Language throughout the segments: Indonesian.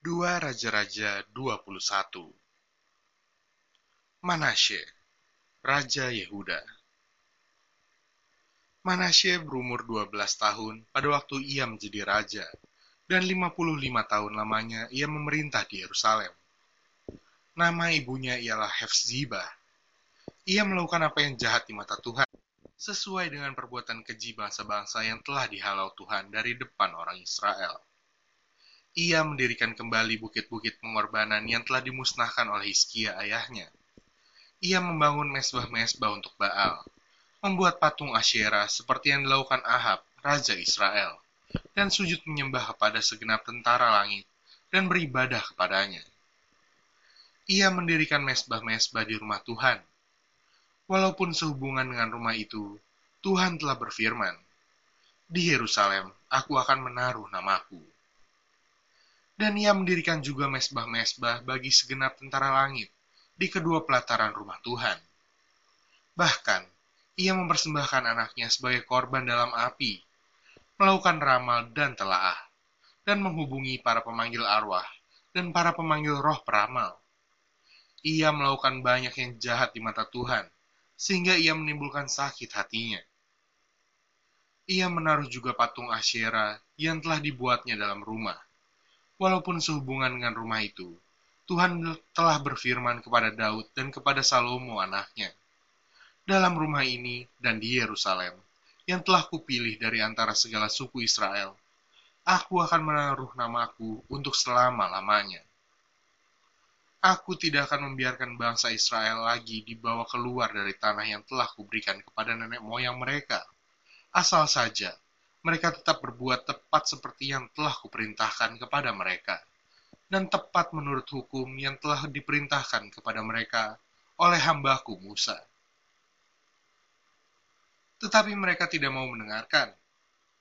2 Raja-Raja 21 Manasye, Raja Yehuda Manasye berumur 12 tahun pada waktu ia menjadi raja, dan 55 tahun lamanya ia memerintah di Yerusalem. Nama ibunya ialah Hefzibah. Ia melakukan apa yang jahat di mata Tuhan, sesuai dengan perbuatan keji bangsa-bangsa yang telah dihalau Tuhan dari depan orang Israel ia mendirikan kembali bukit-bukit pengorbanan yang telah dimusnahkan oleh Hizkia ayahnya. Ia membangun mesbah-mesbah untuk Baal, membuat patung Asyera seperti yang dilakukan Ahab, Raja Israel, dan sujud menyembah kepada segenap tentara langit dan beribadah kepadanya. Ia mendirikan mesbah-mesbah di rumah Tuhan. Walaupun sehubungan dengan rumah itu, Tuhan telah berfirman, Di Yerusalem aku akan menaruh namaku dan ia mendirikan juga mesbah-mesbah bagi segenap tentara langit di kedua pelataran rumah Tuhan. Bahkan, ia mempersembahkan anaknya sebagai korban dalam api, melakukan ramal dan telaah, dan menghubungi para pemanggil arwah dan para pemanggil roh peramal. Ia melakukan banyak yang jahat di mata Tuhan, sehingga ia menimbulkan sakit hatinya. Ia menaruh juga patung Asyera yang telah dibuatnya dalam rumah, Walaupun sehubungan dengan rumah itu, Tuhan telah berfirman kepada Daud dan kepada Salomo anaknya. Dalam rumah ini dan di Yerusalem, yang telah kupilih dari antara segala suku Israel, aku akan menaruh namaku untuk selama-lamanya. Aku tidak akan membiarkan bangsa Israel lagi dibawa keluar dari tanah yang telah kuberikan kepada nenek moyang mereka. Asal saja mereka tetap berbuat tepat seperti yang telah kuperintahkan kepada mereka, dan tepat menurut hukum yang telah diperintahkan kepada mereka oleh hambaku Musa. Tetapi mereka tidak mau mendengarkan,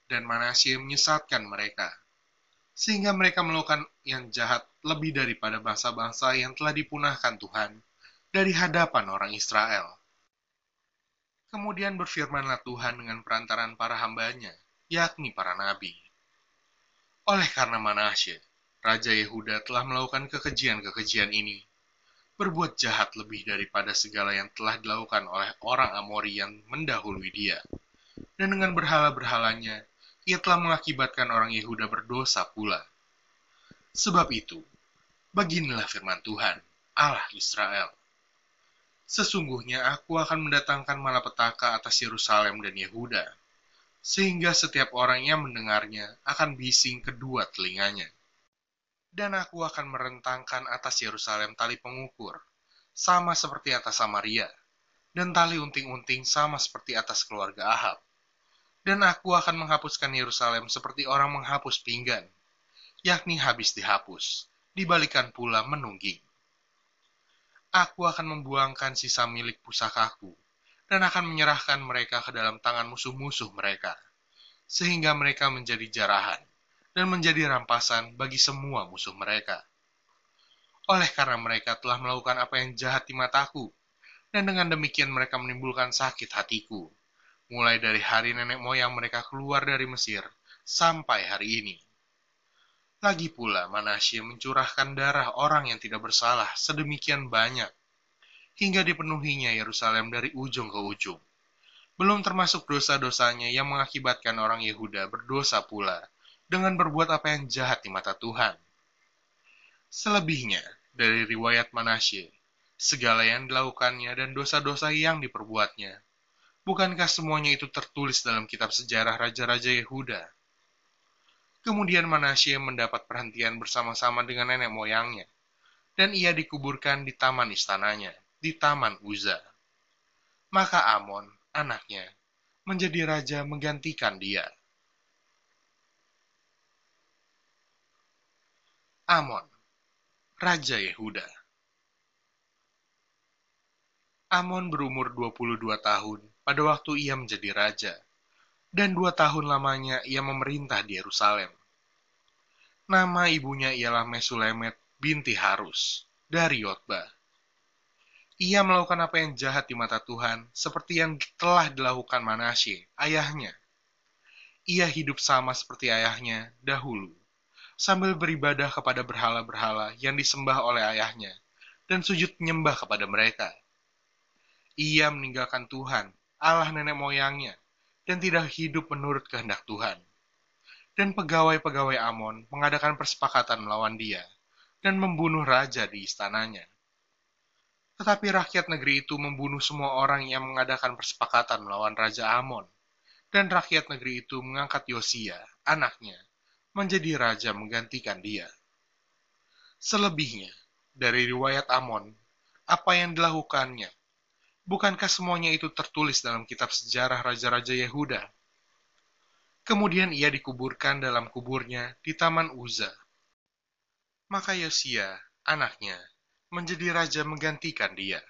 dan Manasye menyesatkan mereka, sehingga mereka melakukan yang jahat lebih daripada bangsa-bangsa yang telah dipunahkan Tuhan dari hadapan orang Israel. Kemudian berfirmanlah Tuhan dengan perantaran para hambanya, yakni para nabi. Oleh karena Manasye, Raja Yehuda telah melakukan kekejian-kekejian ini, berbuat jahat lebih daripada segala yang telah dilakukan oleh orang Amori yang mendahului dia. Dan dengan berhala-berhalanya, ia telah mengakibatkan orang Yehuda berdosa pula. Sebab itu, beginilah firman Tuhan, Allah Israel. Sesungguhnya aku akan mendatangkan malapetaka atas Yerusalem dan Yehuda, sehingga setiap orang yang mendengarnya akan bising kedua telinganya. Dan aku akan merentangkan atas Yerusalem tali pengukur, sama seperti atas Samaria, dan tali unting-unting sama seperti atas keluarga Ahab. Dan aku akan menghapuskan Yerusalem seperti orang menghapus pinggan, yakni habis dihapus, dibalikan pula menungging. Aku akan membuangkan sisa milik pusakaku, dan akan menyerahkan mereka ke dalam tangan musuh-musuh mereka, sehingga mereka menjadi jarahan dan menjadi rampasan bagi semua musuh mereka. Oleh karena mereka telah melakukan apa yang jahat di mataku, dan dengan demikian mereka menimbulkan sakit hatiku, mulai dari hari nenek moyang mereka keluar dari Mesir sampai hari ini. Lagi pula Manasye mencurahkan darah orang yang tidak bersalah sedemikian banyak hingga dipenuhinya Yerusalem dari ujung ke ujung. Belum termasuk dosa-dosanya yang mengakibatkan orang Yehuda berdosa pula dengan berbuat apa yang jahat di mata Tuhan. Selebihnya dari riwayat Manasye, segala yang dilakukannya dan dosa-dosa yang diperbuatnya, bukankah semuanya itu tertulis dalam kitab sejarah Raja-Raja Yehuda? Kemudian Manasye mendapat perhentian bersama-sama dengan nenek moyangnya, dan ia dikuburkan di taman istananya di Taman Uza. Maka Amon, anaknya, menjadi raja menggantikan dia. Amon, Raja Yehuda Amon berumur 22 tahun pada waktu ia menjadi raja, dan dua tahun lamanya ia memerintah di Yerusalem. Nama ibunya ialah Mesulemet binti Harus dari Yotbah ia melakukan apa yang jahat di mata Tuhan, seperti yang telah dilakukan Manasye, ayahnya. Ia hidup sama seperti ayahnya dahulu, sambil beribadah kepada berhala-berhala yang disembah oleh ayahnya dan sujud menyembah kepada mereka. Ia meninggalkan Tuhan, Allah nenek moyangnya, dan tidak hidup menurut kehendak Tuhan. Dan pegawai-pegawai Amon mengadakan persepakatan melawan dia dan membunuh raja di istananya. Tetapi rakyat negeri itu membunuh semua orang yang mengadakan persepakatan melawan Raja Amon. Dan rakyat negeri itu mengangkat Yosia, anaknya, menjadi raja menggantikan dia. Selebihnya, dari riwayat Amon, apa yang dilakukannya Bukankah semuanya itu tertulis dalam kitab sejarah Raja-Raja Yehuda? Kemudian ia dikuburkan dalam kuburnya di Taman Uza. Maka Yosia, anaknya, menjadi raja menggantikan dia.